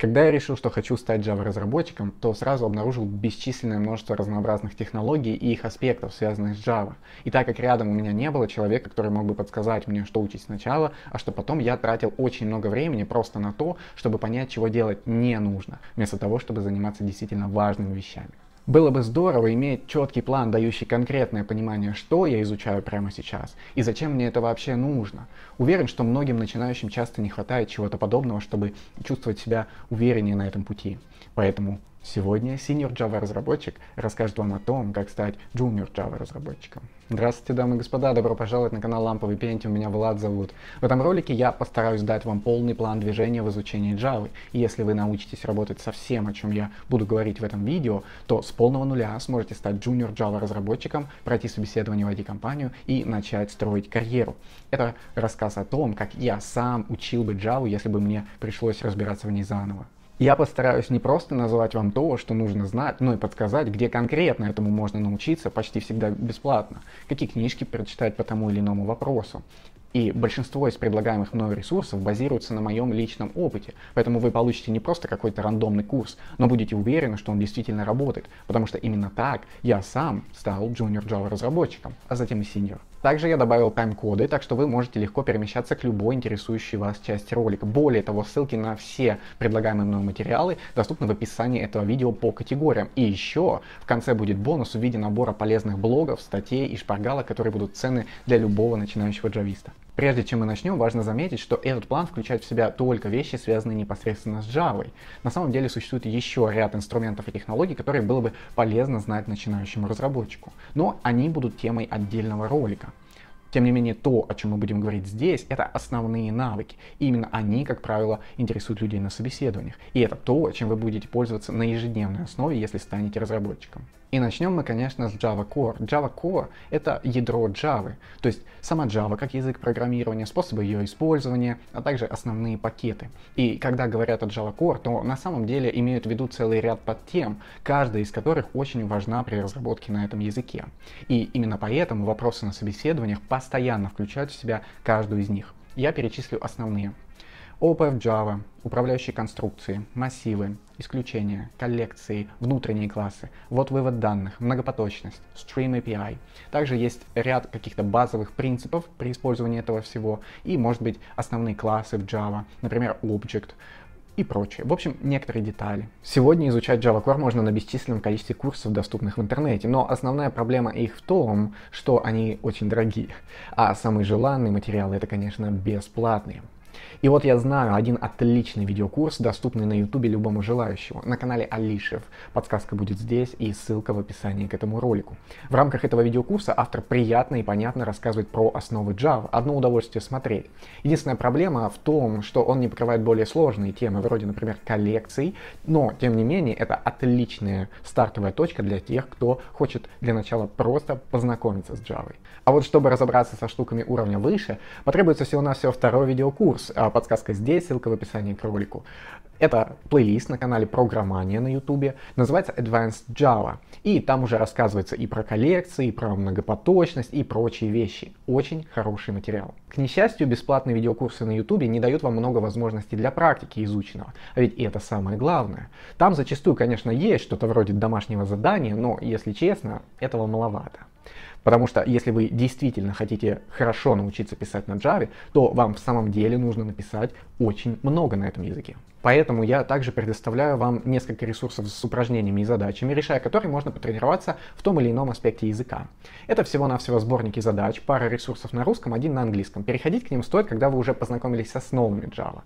Когда я решил, что хочу стать Java-разработчиком, то сразу обнаружил бесчисленное множество разнообразных технологий и их аспектов, связанных с Java. И так как рядом у меня не было человека, который мог бы подсказать мне, что учить сначала, а что потом я тратил очень много времени просто на то, чтобы понять, чего делать не нужно, вместо того, чтобы заниматься действительно важными вещами. Было бы здорово иметь четкий план, дающий конкретное понимание, что я изучаю прямо сейчас и зачем мне это вообще нужно. Уверен, что многим начинающим часто не хватает чего-то подобного, чтобы чувствовать себя увереннее на этом пути. Поэтому Сегодня Senior Java разработчик расскажет вам о том, как стать Junior Java разработчиком. Здравствуйте, дамы и господа, добро пожаловать на канал Ламповый Пентиум, меня Влад зовут. В этом ролике я постараюсь дать вам полный план движения в изучении Java. И если вы научитесь работать со всем, о чем я буду говорить в этом видео, то с полного нуля сможете стать Junior Java разработчиком, пройти собеседование в IT-компанию и начать строить карьеру. Это рассказ о том, как я сам учил бы Java, если бы мне пришлось разбираться в ней заново. Я постараюсь не просто назвать вам то, что нужно знать, но и подсказать, где конкретно этому можно научиться почти всегда бесплатно, какие книжки прочитать по тому или иному вопросу. И большинство из предлагаемых мной ресурсов базируется на моем личном опыте, поэтому вы получите не просто какой-то рандомный курс, но будете уверены, что он действительно работает, потому что именно так я сам стал Junior Java разработчиком, а затем и Senior. Также я добавил тайм-коды, так что вы можете легко перемещаться к любой интересующей вас части ролика. Более того, ссылки на все предлагаемые мной материалы доступны в описании этого видео по категориям. И еще в конце будет бонус в виде набора полезных блогов, статей и шпаргалок, которые будут ценны для любого начинающего джависта. Прежде чем мы начнем, важно заметить, что этот план включает в себя только вещи, связанные непосредственно с Java. На самом деле существует еще ряд инструментов и технологий, которые было бы полезно знать начинающему разработчику. Но они будут темой отдельного ролика. Тем не менее, то, о чем мы будем говорить здесь, это основные навыки. И именно они, как правило, интересуют людей на собеседованиях. И это то, чем вы будете пользоваться на ежедневной основе, если станете разработчиком. И начнем мы, конечно, с Java Core. Java Core — это ядро Java, то есть сама Java как язык программирования, способы ее использования, а также основные пакеты. И когда говорят о Java Core, то на самом деле имеют в виду целый ряд подтем, каждая из которых очень важна при разработке на этом языке. И именно поэтому вопросы на собеседованиях постоянно включают в себя каждую из них. Я перечислю основные. OPF Java, управляющие конструкции, массивы, исключения, коллекции, внутренние классы, вот вывод данных, многопоточность, Stream API. Также есть ряд каких-то базовых принципов при использовании этого всего и, может быть, основные классы в Java, например, Object, и прочее. В общем, некоторые детали. Сегодня изучать Java Core можно на бесчисленном количестве курсов, доступных в интернете, но основная проблема их в том, что они очень дорогие, а самые желанные материалы это, конечно, бесплатные. И вот я знаю один отличный видеокурс, доступный на ютубе любому желающему, на канале Алишев. Подсказка будет здесь и ссылка в описании к этому ролику. В рамках этого видеокурса автор приятно и понятно рассказывает про основы Java. Одно удовольствие смотреть. Единственная проблема в том, что он не покрывает более сложные темы, вроде, например, коллекций, но, тем не менее, это отличная стартовая точка для тех, кто хочет для начала просто познакомиться с Java. А вот чтобы разобраться со штуками уровня выше, потребуется всего-навсего второй видеокурс, подсказка здесь, ссылка в описании к ролику. Это плейлист на канале Программания на ютубе, называется Advanced Java. И там уже рассказывается и про коллекции, и про многопоточность, и прочие вещи. Очень хороший материал. К несчастью, бесплатные видеокурсы на ютубе не дают вам много возможностей для практики изученного. А ведь это самое главное. Там зачастую, конечно, есть что-то вроде домашнего задания, но, если честно, этого маловато. Потому что если вы действительно хотите хорошо научиться писать на Java, то вам в самом деле нужно написать очень много на этом языке. Поэтому я также предоставляю вам несколько ресурсов с упражнениями и задачами, решая которые можно потренироваться в том или ином аспекте языка. Это всего-навсего сборники задач, пара ресурсов на русском, один на английском. Переходить к ним стоит, когда вы уже познакомились с основами Java.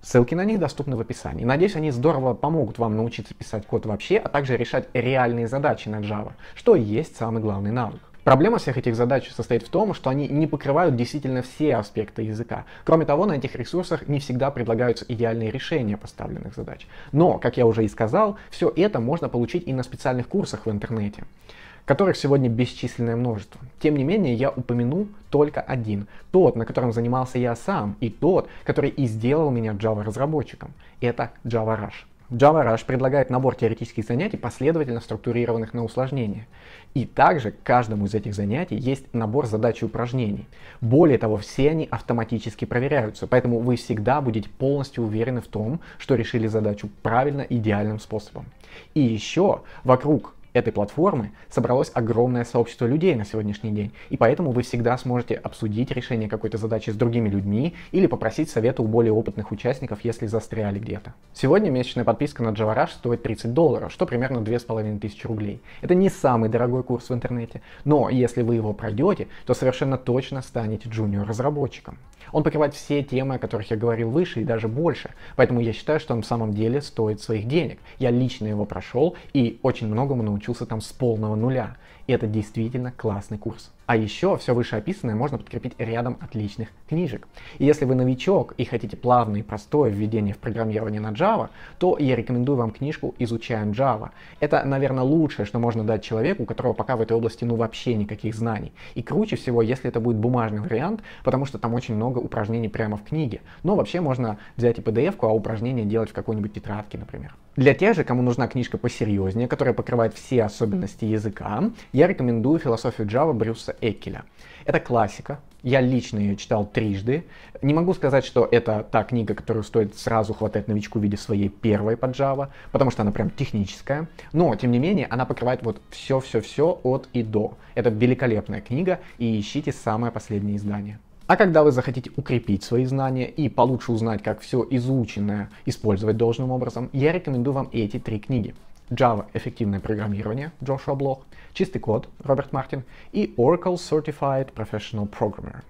Ссылки на них доступны в описании. Надеюсь, они здорово помогут вам научиться писать код вообще, а также решать реальные задачи на Java, что и есть самый главный навык. Проблема всех этих задач состоит в том, что они не покрывают действительно все аспекты языка. Кроме того, на этих ресурсах не всегда предлагаются идеальные решения поставленных задач. Но, как я уже и сказал, все это можно получить и на специальных курсах в интернете которых сегодня бесчисленное множество. Тем не менее, я упомяну только один. Тот, на котором занимался я сам, и тот, который и сделал меня Java-разработчиком. Это Java Rush. Java Rush предлагает набор теоретических занятий, последовательно структурированных на усложнение. И также к каждому из этих занятий есть набор задач и упражнений. Более того, все они автоматически проверяются, поэтому вы всегда будете полностью уверены в том, что решили задачу правильно, идеальным способом. И еще вокруг этой платформы собралось огромное сообщество людей на сегодняшний день, и поэтому вы всегда сможете обсудить решение какой-то задачи с другими людьми или попросить совета у более опытных участников, если застряли где-то. Сегодня месячная подписка на JavaRush стоит 30 долларов, что примерно 2500 рублей. Это не самый дорогой курс в интернете, но если вы его пройдете, то совершенно точно станете джуниор-разработчиком. Он покрывает все темы, о которых я говорил выше и даже больше, поэтому я считаю, что он в самом деле стоит своих денег. Я лично его прошел и очень многому научился там с полного нуля. И это действительно классный курс. А еще все вышеописанное можно подкрепить рядом отличных книжек. И если вы новичок и хотите плавное и простое введение в программирование на Java, то я рекомендую вам книжку «Изучаем Java». Это, наверное, лучшее, что можно дать человеку, у которого пока в этой области ну вообще никаких знаний. И круче всего, если это будет бумажный вариант, потому что там очень много упражнений прямо в книге. Но вообще можно взять и PDF-ку, а упражнения делать в какой-нибудь тетрадке, например. Для тех же, кому нужна книжка посерьезнее, которая покрывает все особенности языка, я рекомендую философию Java Брюса Экеля. Это классика, я лично ее читал трижды. Не могу сказать, что это та книга, которую стоит сразу хватать новичку в виде своей первой под Java, потому что она прям техническая. Но, тем не менее, она покрывает вот все-все-все от и до. Это великолепная книга, и ищите самое последнее издание. А когда вы захотите укрепить свои знания и получше узнать, как все изученное использовать должным образом, я рекомендую вам эти три книги. Java – эффективное программирование Джошуа Блох, Чистый код Роберт Мартин и Oracle Certified Professional Programmer.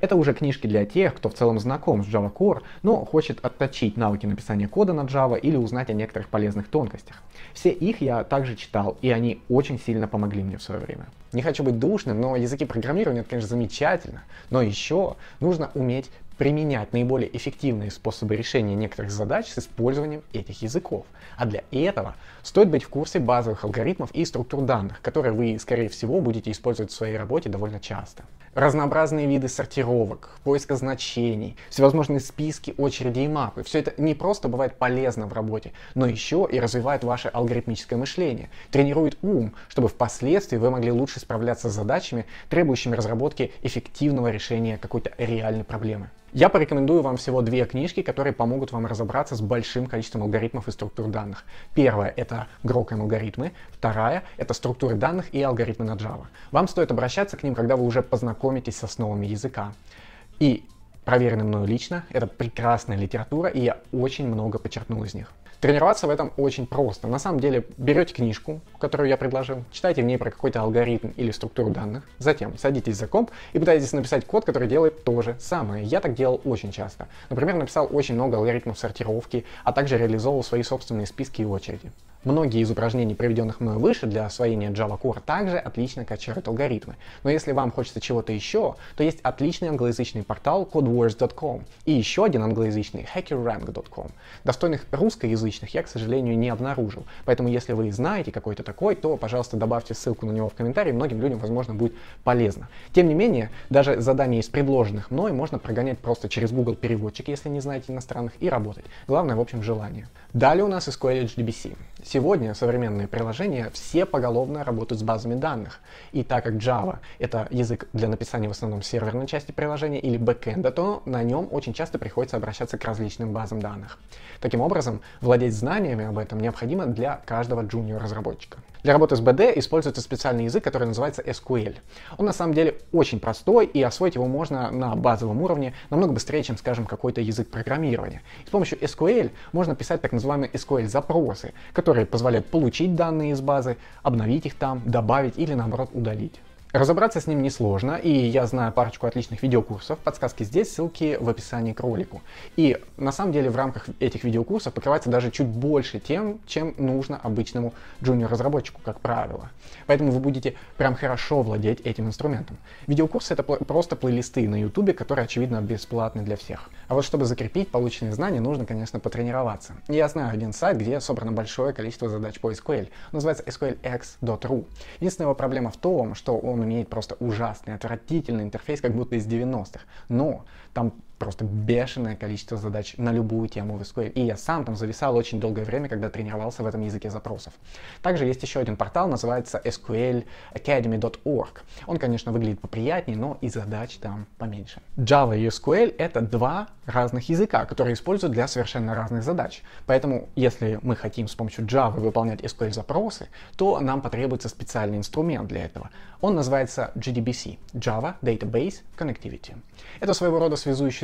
Это уже книжки для тех, кто в целом знаком с Java Core, но хочет отточить навыки написания кода на Java или узнать о некоторых полезных тонкостях. Все их я также читал, и они очень сильно помогли мне в свое время. Не хочу быть душным, но языки программирования это, конечно, замечательно, но еще нужно уметь применять наиболее эффективные способы решения некоторых задач с использованием этих языков. А для этого стоит быть в курсе базовых алгоритмов и структур данных, которые вы, скорее всего, будете использовать в своей работе довольно часто. Разнообразные виды сортировок, поиска значений, всевозможные списки, очереди и мапы. Все это не просто бывает полезно в работе, но еще и развивает ваше алгоритмическое мышление, тренирует ум, чтобы впоследствии вы могли лучше справляться с задачами, требующими разработки эффективного решения какой-то реальной проблемы. Я порекомендую вам всего две книжки, которые помогут вам разобраться с большим количеством алгоритмов и структур данных. Первая — это Grokam алгоритмы, вторая — это структуры данных и алгоритмы на Java. Вам стоит обращаться к ним, когда вы уже познакомитесь с основами языка. И проверенный мною лично, это прекрасная литература, и я очень много подчеркнул из них. Тренироваться в этом очень просто. На самом деле берете книжку, которую я предложил, читайте в ней про какой-то алгоритм или структуру данных, затем садитесь за комп и пытаетесь написать код, который делает то же самое. Я так делал очень часто. Например, написал очень много алгоритмов сортировки, а также реализовывал свои собственные списки и очереди. Многие из упражнений, приведенных мной выше для освоения Java Core, также отлично качают алгоритмы. Но если вам хочется чего-то еще, то есть отличный англоязычный портал codewars.com и еще один англоязычный hackerrank.com. Достойных русскоязычных я, к сожалению, не обнаружил. Поэтому если вы знаете какой-то такой, то, пожалуйста, добавьте ссылку на него в комментарии, многим людям, возможно, будет полезно. Тем не менее, даже задания из предложенных мной можно прогонять просто через Google переводчик, если не знаете иностранных, и работать. Главное, в общем, желание. Далее у нас SQL HDBC. Сегодня современные приложения все поголовно работают с базами данных. И так как Java — это язык для написания в основном серверной части приложения или бэкэнда, то на нем очень часто приходится обращаться к различным базам данных. Таким образом, владеть знаниями об этом необходимо для каждого джуниор-разработчика. Для работы с BD используется специальный язык, который называется SQL. Он на самом деле очень простой, и освоить его можно на базовом уровне намного быстрее, чем, скажем, какой-то язык программирования. И с помощью SQL можно писать так называемые SQL-запросы, которые позволяют получить данные из базы, обновить их там, добавить или, наоборот, удалить. Разобраться с ним несложно, и я знаю парочку отличных видеокурсов. Подсказки здесь, ссылки в описании к ролику. И на самом деле в рамках этих видеокурсов покрывается даже чуть больше тем, чем нужно обычному джуниор-разработчику, как правило. Поэтому вы будете прям хорошо владеть этим инструментом. Видеокурсы это просто плейлисты на YouTube, которые, очевидно, бесплатны для всех. А вот чтобы закрепить полученные знания, нужно, конечно, потренироваться. Я знаю один сайт, где собрано большое количество задач по SQL. Называется sqlx.ru. Единственная его проблема в том, что он имеет просто ужасный, отвратительный интерфейс, как будто из 90-х. Но там просто бешеное количество задач на любую тему в SQL. И я сам там зависал очень долгое время, когда тренировался в этом языке запросов. Также есть еще один портал, называется sqlacademy.org. Он, конечно, выглядит поприятнее, но и задач там поменьше. Java и SQL — это два разных языка, которые используют для совершенно разных задач. Поэтому, если мы хотим с помощью Java выполнять SQL-запросы, то нам потребуется специальный инструмент для этого. Он называется JDBC — Java Database Connectivity. Это своего рода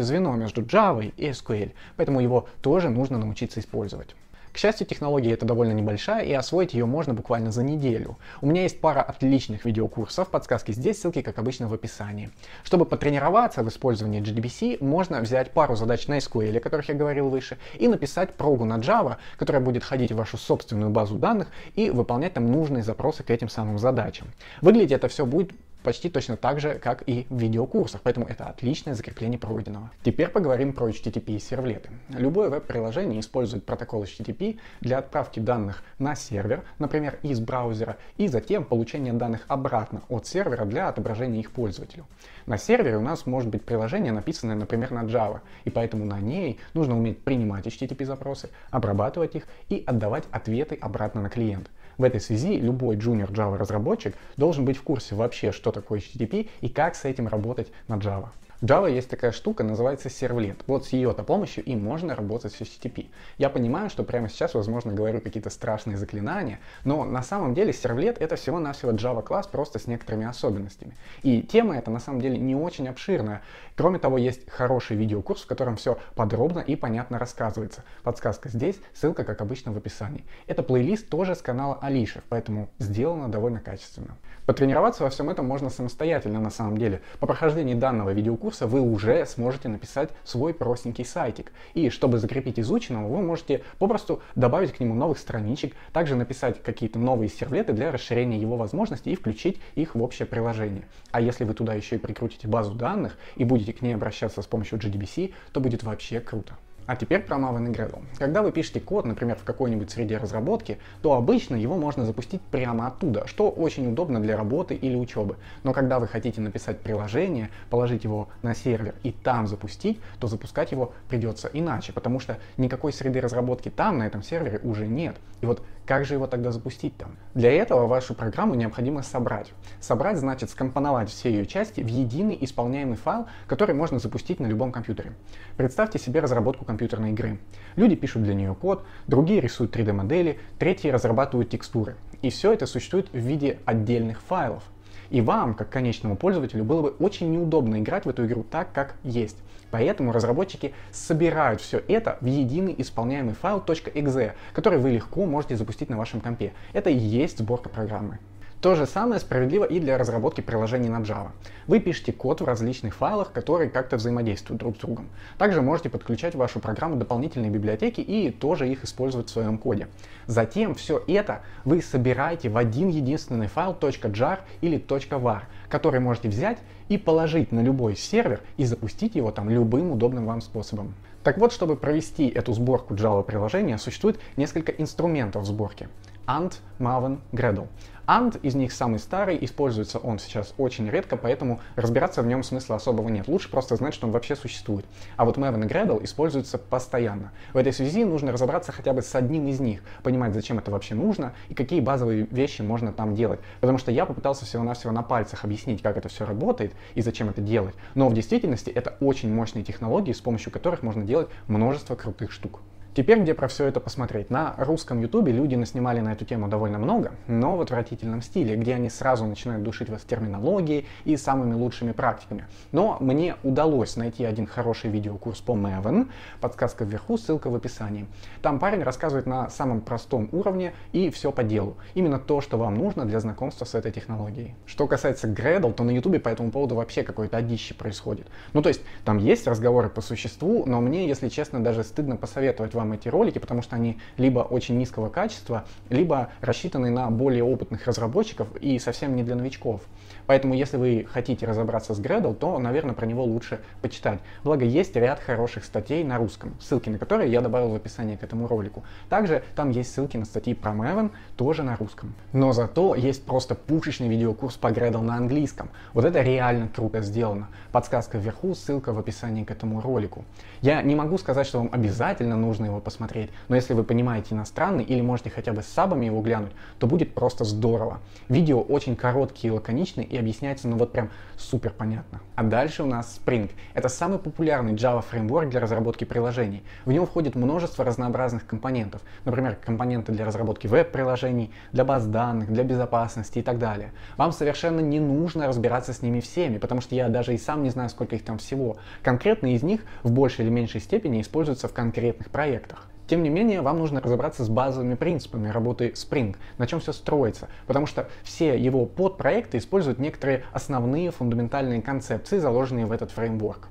связующее звено между Java и SQL, поэтому его тоже нужно научиться использовать. К счастью, технология эта довольно небольшая, и освоить ее можно буквально за неделю. У меня есть пара отличных видеокурсов, подсказки здесь, ссылки, как обычно, в описании. Чтобы потренироваться в использовании JDBC, можно взять пару задач на SQL, о которых я говорил выше, и написать прогу на Java, которая будет ходить в вашу собственную базу данных и выполнять там нужные запросы к этим самым задачам. Выглядеть это все будет почти точно так же, как и в видеокурсах, поэтому это отличное закрепление пройденного. Теперь поговорим про HTTP и сервлеты. Любое веб-приложение использует протокол HTTP для отправки данных на сервер, например, из браузера, и затем получения данных обратно от сервера для отображения их пользователю. На сервере у нас может быть приложение, написанное, например, на Java, и поэтому на ней нужно уметь принимать HTTP-запросы, обрабатывать их и отдавать ответы обратно на клиент. В этой связи любой junior Java разработчик должен быть в курсе вообще, что такое HTTP и как с этим работать на Java. Java есть такая штука, называется сервлет. Вот с ее-то помощью и можно работать с HTTP. Я понимаю, что прямо сейчас, возможно, говорю какие-то страшные заклинания, но на самом деле сервлет это всего-навсего Java класс, просто с некоторыми особенностями. И тема эта на самом деле не очень обширная. Кроме того, есть хороший видеокурс, в котором все подробно и понятно рассказывается. Подсказка здесь, ссылка, как обычно, в описании. Это плейлист тоже с канала Алишев, поэтому сделано довольно качественно. Потренироваться во всем этом можно самостоятельно на самом деле. По прохождении данного видеокурса курса вы уже сможете написать свой простенький сайтик. И чтобы закрепить изученного, вы можете попросту добавить к нему новых страничек, также написать какие-то новые сервлеты для расширения его возможностей и включить их в общее приложение. А если вы туда еще и прикрутите базу данных и будете к ней обращаться с помощью JDBC, то будет вообще круто. А теперь про Maven Gradle. Когда вы пишете код, например, в какой-нибудь среде разработки, то обычно его можно запустить прямо оттуда, что очень удобно для работы или учебы. Но когда вы хотите написать приложение, положить его на сервер и там запустить, то запускать его придется иначе, потому что никакой среды разработки там, на этом сервере, уже нет. И вот как же его тогда запустить там? Для этого вашу программу необходимо собрать. Собрать значит скомпоновать все ее части в единый исполняемый файл, который можно запустить на любом компьютере. Представьте себе разработку компьютерной игры. Люди пишут для нее код, другие рисуют 3D-модели, третьи разрабатывают текстуры. И все это существует в виде отдельных файлов. И вам, как конечному пользователю, было бы очень неудобно играть в эту игру так, как есть. Поэтому разработчики собирают все это в единый исполняемый файл .exe, который вы легко можете запустить на вашем компе. Это и есть сборка программы. То же самое справедливо и для разработки приложений на Java. Вы пишете код в различных файлах, которые как-то взаимодействуют друг с другом. Также можете подключать в вашу программу дополнительные библиотеки и тоже их использовать в своем коде. Затем все это вы собираете в один единственный файл .jar или .var, который можете взять и положить на любой сервер и запустить его там любым удобным вам способом. Так вот, чтобы провести эту сборку Java приложения, существует несколько инструментов сборки. Ant, Maven, Gradle. Ant из них самый старый, используется он сейчас очень редко, поэтому разбираться в нем смысла особого нет. Лучше просто знать, что он вообще существует. А вот Maven и Gradle используются постоянно. В этой связи нужно разобраться хотя бы с одним из них, понимать, зачем это вообще нужно и какие базовые вещи можно там делать. Потому что я попытался всего-навсего на пальцах объяснить, как это все работает и зачем это делать. Но в действительности это очень мощные технологии, с помощью которых можно делать множество крутых штук. Теперь где про все это посмотреть? На русском ютубе люди наснимали на эту тему довольно много, но в отвратительном стиле, где они сразу начинают душить вас терминологией и самыми лучшими практиками. Но мне удалось найти один хороший видеокурс по Maven, подсказка вверху, ссылка в описании. Там парень рассказывает на самом простом уровне и все по делу. Именно то, что вам нужно для знакомства с этой технологией. Что касается Gradle, то на ютубе по этому поводу вообще какое-то одище происходит. Ну то есть там есть разговоры по существу, но мне, если честно, даже стыдно посоветовать вам вам эти ролики, потому что они либо очень низкого качества, либо рассчитаны на более опытных разработчиков и совсем не для новичков. Поэтому, если вы хотите разобраться с Gradle, то, наверное, про него лучше почитать. Благо, есть ряд хороших статей на русском, ссылки на которые я добавил в описании к этому ролику. Также там есть ссылки на статьи про Maven, тоже на русском. Но зато есть просто пушечный видеокурс по Gradle на английском. Вот это реально круто сделано. Подсказка вверху, ссылка в описании к этому ролику. Я не могу сказать, что вам обязательно нужно его посмотреть, но если вы понимаете иностранный или можете хотя бы с сабами его глянуть, то будет просто здорово. Видео очень короткие и лаконичные и объясняется ну вот прям супер понятно. А дальше у нас Spring. Это самый популярный Java фреймворк для разработки приложений. В него входит множество разнообразных компонентов. Например, компоненты для разработки веб-приложений, для баз данных, для безопасности и так далее. Вам совершенно не нужно разбираться с ними всеми, потому что я даже и сам не знаю, сколько их там всего. Конкретные из них в большей или меньшей степени используются в конкретных проектах. Тем не менее, вам нужно разобраться с базовыми принципами работы Spring, на чем все строится, потому что все его подпроекты используют некоторые основные фундаментальные концепции, заложенные в этот фреймворк.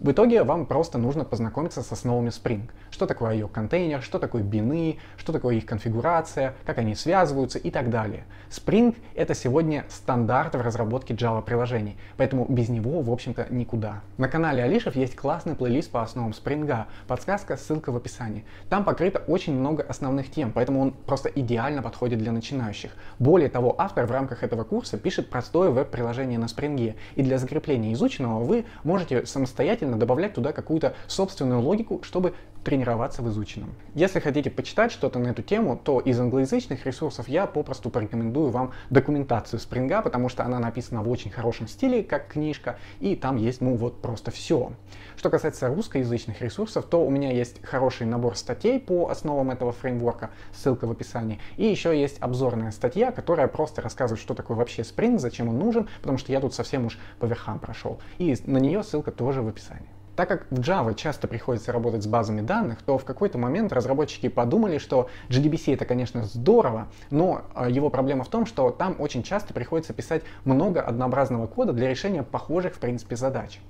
В итоге вам просто нужно познакомиться с основами Spring. Что такое ее контейнер, что такое бины, что такое их конфигурация, как они связываются и так далее. Spring — это сегодня стандарт в разработке Java приложений, поэтому без него, в общем-то, никуда. На канале Алишев есть классный плейлист по основам Spring, подсказка, ссылка в описании. Там покрыто очень много основных тем, поэтому он просто идеально подходит для начинающих. Более того, автор в рамках этого курса пишет простое веб-приложение на Spring, и для закрепления изученного вы можете самостоятельно желательно добавлять туда какую-то собственную логику, чтобы тренироваться в изученном. Если хотите почитать что-то на эту тему, то из англоязычных ресурсов я попросту порекомендую вам документацию Спринга, потому что она написана в очень хорошем стиле, как книжка, и там есть, ну вот, просто все. Что касается русскоязычных ресурсов, то у меня есть хороший набор статей по основам этого фреймворка, ссылка в описании, и еще есть обзорная статья, которая просто рассказывает, что такое вообще Spring, зачем он нужен, потому что я тут совсем уж по верхам прошел. И на нее ссылка тоже в описании. Так как в Java часто приходится работать с базами данных, то в какой-то момент разработчики подумали, что JDBC это, конечно, здорово, но а, его проблема в том, что там очень часто приходится писать много однообразного кода для решения похожих, в принципе, задач.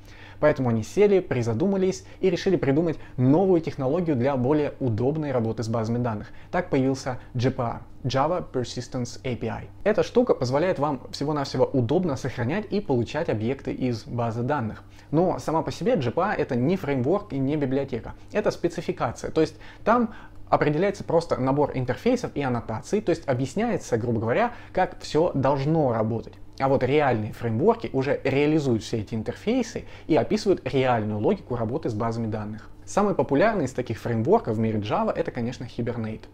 Поэтому они сели, призадумались и решили придумать новую технологию для более удобной работы с базами данных. Так появился JPA. Java Persistence API. Эта штука позволяет вам всего-навсего удобно сохранять и получать объекты из базы данных. Но сама по себе JPA это не фреймворк и не библиотека. Это спецификация. То есть там определяется просто набор интерфейсов и аннотаций, то есть объясняется, грубо говоря, как все должно работать. А вот реальные фреймворки уже реализуют все эти интерфейсы и описывают реальную логику работы с базами данных. Самый популярный из таких фреймворков в мире Java это, конечно, Hibernate.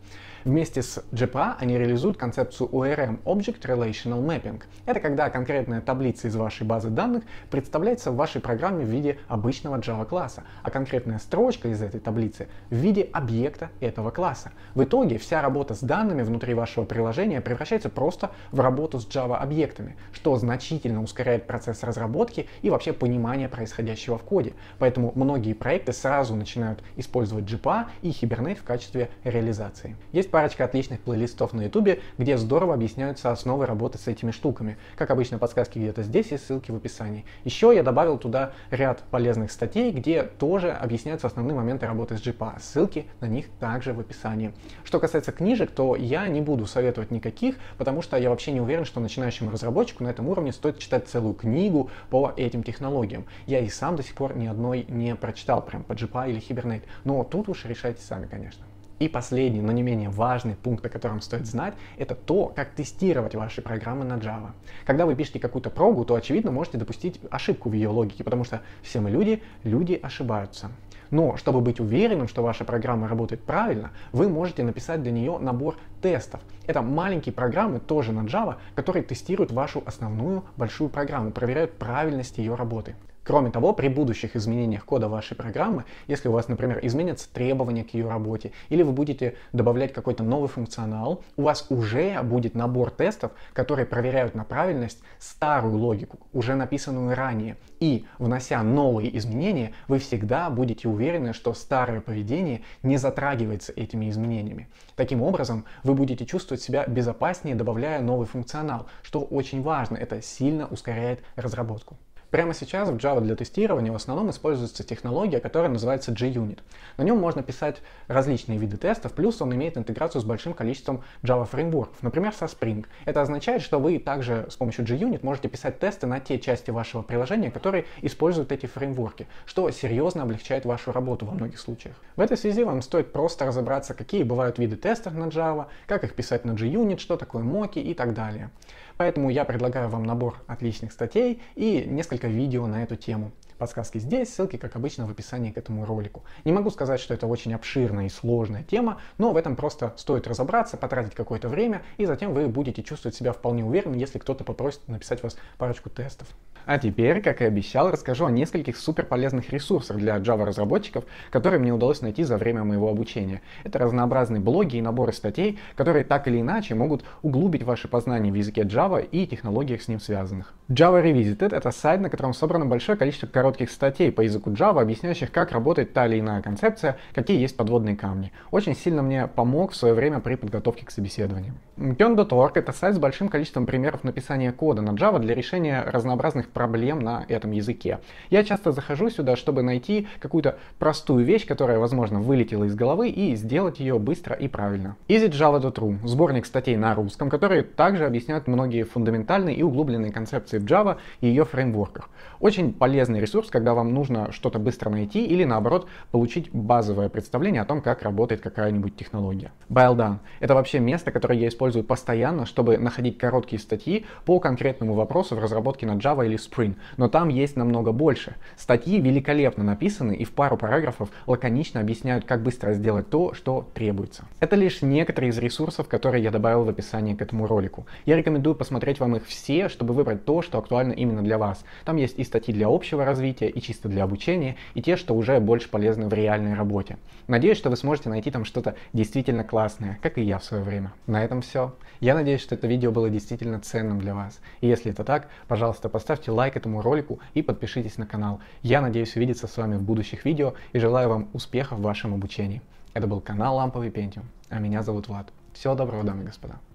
Вместе с JPA они реализуют концепцию ORM Object Relational Mapping. Это когда конкретная таблица из вашей базы данных представляется в вашей программе в виде обычного Java класса, а конкретная строчка из этой таблицы в виде объекта этого класса. В итоге вся работа с данными внутри вашего приложения превращается просто в работу с Java объектами, что значительно ускоряет процесс разработки и вообще понимания происходящего в коде. Поэтому многие проекты сразу начинают использовать JPA и Hibernate в качестве реализации. Есть парочка отличных плейлистов на ютубе, где здорово объясняются основы работы с этими штуками. Как обычно, подсказки где-то здесь и ссылки в описании. Еще я добавил туда ряд полезных статей, где тоже объясняются основные моменты работы с JPA. Ссылки на них также в описании. Что касается книжек, то я не буду советовать никаких, потому что я вообще не уверен, что начинающему разработчику на этом уровне стоит читать целую книгу по этим технологиям. Я и сам до сих пор ни одной не прочитал прям по JPA или Hibernate. Но тут уж решайте сами, конечно. И последний, но не менее важный пункт, о котором стоит знать, это то, как тестировать ваши программы на Java. Когда вы пишете какую-то прогу, то очевидно можете допустить ошибку в ее логике, потому что все мы люди, люди ошибаются. Но чтобы быть уверенным, что ваша программа работает правильно, вы можете написать для нее набор тестов. Это маленькие программы, тоже на Java, которые тестируют вашу основную большую программу, проверяют правильность ее работы. Кроме того, при будущих изменениях кода вашей программы, если у вас, например, изменятся требования к ее работе, или вы будете добавлять какой-то новый функционал, у вас уже будет набор тестов, которые проверяют на правильность старую логику, уже написанную ранее. И, внося новые изменения, вы всегда будете уверены, что старое поведение не затрагивается этими изменениями. Таким образом, вы будете чувствовать себя безопаснее, добавляя новый функционал, что очень важно, это сильно ускоряет разработку. Прямо сейчас в Java для тестирования в основном используется технология, которая называется JUnit. На нем можно писать различные виды тестов, плюс он имеет интеграцию с большим количеством Java фреймворков, например, со Spring. Это означает, что вы также с помощью JUnit можете писать тесты на те части вашего приложения, которые используют эти фреймворки, что серьезно облегчает вашу работу во многих случаях. В этой связи вам стоит просто разобраться, какие бывают виды тестов на Java, как их писать на JUnit, что такое моки и так далее. Поэтому я предлагаю вам набор отличных статей и несколько видео на эту тему. Подсказки здесь, ссылки, как обычно, в описании к этому ролику. Не могу сказать, что это очень обширная и сложная тема, но в этом просто стоит разобраться, потратить какое-то время, и затем вы будете чувствовать себя вполне уверенно, если кто-то попросит написать вас парочку тестов. А теперь, как и обещал, расскажу о нескольких супер полезных ресурсах для Java разработчиков, которые мне удалось найти за время моего обучения. Это разнообразные блоги и наборы статей, которые так или иначе могут углубить ваше познание в языке Java и технологиях с ним связанных. Java Revisited — это сайт, на котором собрано большое количество коротких коротких статей по языку Java, объясняющих, как работает та или иная концепция, какие есть подводные камни. Очень сильно мне помог в свое время при подготовке к собеседованию. Pyon.org — это сайт с большим количеством примеров написания кода на Java для решения разнообразных проблем на этом языке. Я часто захожу сюда, чтобы найти какую-то простую вещь, которая, возможно, вылетела из головы, и сделать ее быстро и правильно. EasyJava.ru — сборник статей на русском, которые также объясняют многие фундаментальные и углубленные концепции в Java и ее фреймворках. Очень полезный ресурс ресурс, когда вам нужно что-то быстро найти или наоборот получить базовое представление о том, как работает какая-нибудь технология. BileDone — это вообще место, которое я использую постоянно, чтобы находить короткие статьи по конкретному вопросу в разработке на Java или Spring. Но там есть намного больше. Статьи великолепно написаны и в пару параграфов лаконично объясняют, как быстро сделать то, что требуется. Это лишь некоторые из ресурсов, которые я добавил в описании к этому ролику. Я рекомендую посмотреть вам их все, чтобы выбрать то, что актуально именно для вас. Там есть и статьи для общего развития, развития и чисто для обучения, и те, что уже больше полезны в реальной работе. Надеюсь, что вы сможете найти там что-то действительно классное, как и я в свое время. На этом все. Я надеюсь, что это видео было действительно ценным для вас. И если это так, пожалуйста, поставьте лайк этому ролику и подпишитесь на канал. Я надеюсь увидеться с вами в будущих видео и желаю вам успехов в вашем обучении. Это был канал Ламповый Пентиум, а меня зовут Влад. Всего доброго, дамы и господа.